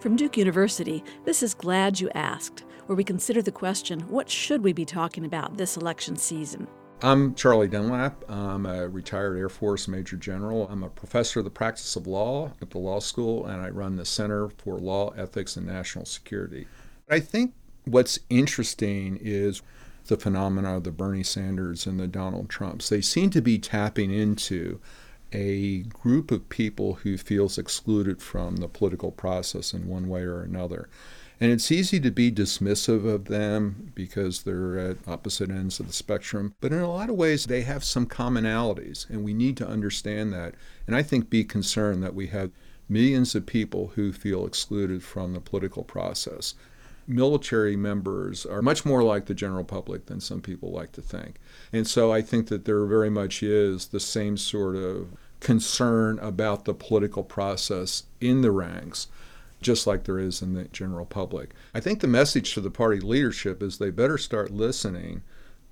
From Duke University, this is Glad You Asked, where we consider the question what should we be talking about this election season? I'm Charlie Dunlap. I'm a retired Air Force Major General. I'm a professor of the practice of law at the law school, and I run the Center for Law, Ethics, and National Security. I think what's interesting is the phenomena of the Bernie Sanders and the Donald Trumps. They seem to be tapping into a group of people who feels excluded from the political process in one way or another. And it's easy to be dismissive of them because they're at opposite ends of the spectrum. But in a lot of ways, they have some commonalities, and we need to understand that. And I think be concerned that we have millions of people who feel excluded from the political process. Military members are much more like the general public than some people like to think. And so I think that there very much is the same sort of concern about the political process in the ranks, just like there is in the general public. I think the message to the party leadership is they better start listening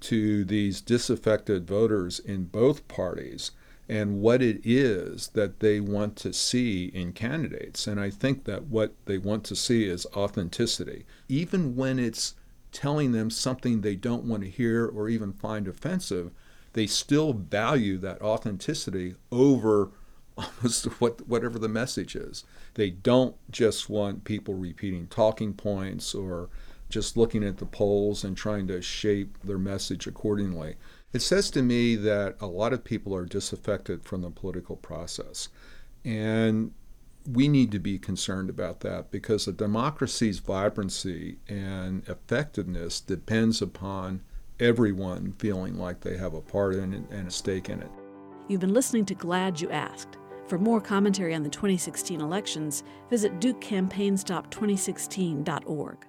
to these disaffected voters in both parties and what it is that they want to see in candidates. And I think that what they want to see is authenticity, even when it's telling them something they don't want to hear or even find offensive they still value that authenticity over almost what whatever the message is. They don't just want people repeating talking points or just looking at the polls and trying to shape their message accordingly. It says to me that a lot of people are disaffected from the political process. And we need to be concerned about that because a democracy's vibrancy and effectiveness depends upon everyone feeling like they have a part in it and a stake in it. You've been listening to Glad You Asked. For more commentary on the 2016 elections, visit DukeCampaignStop2016.org.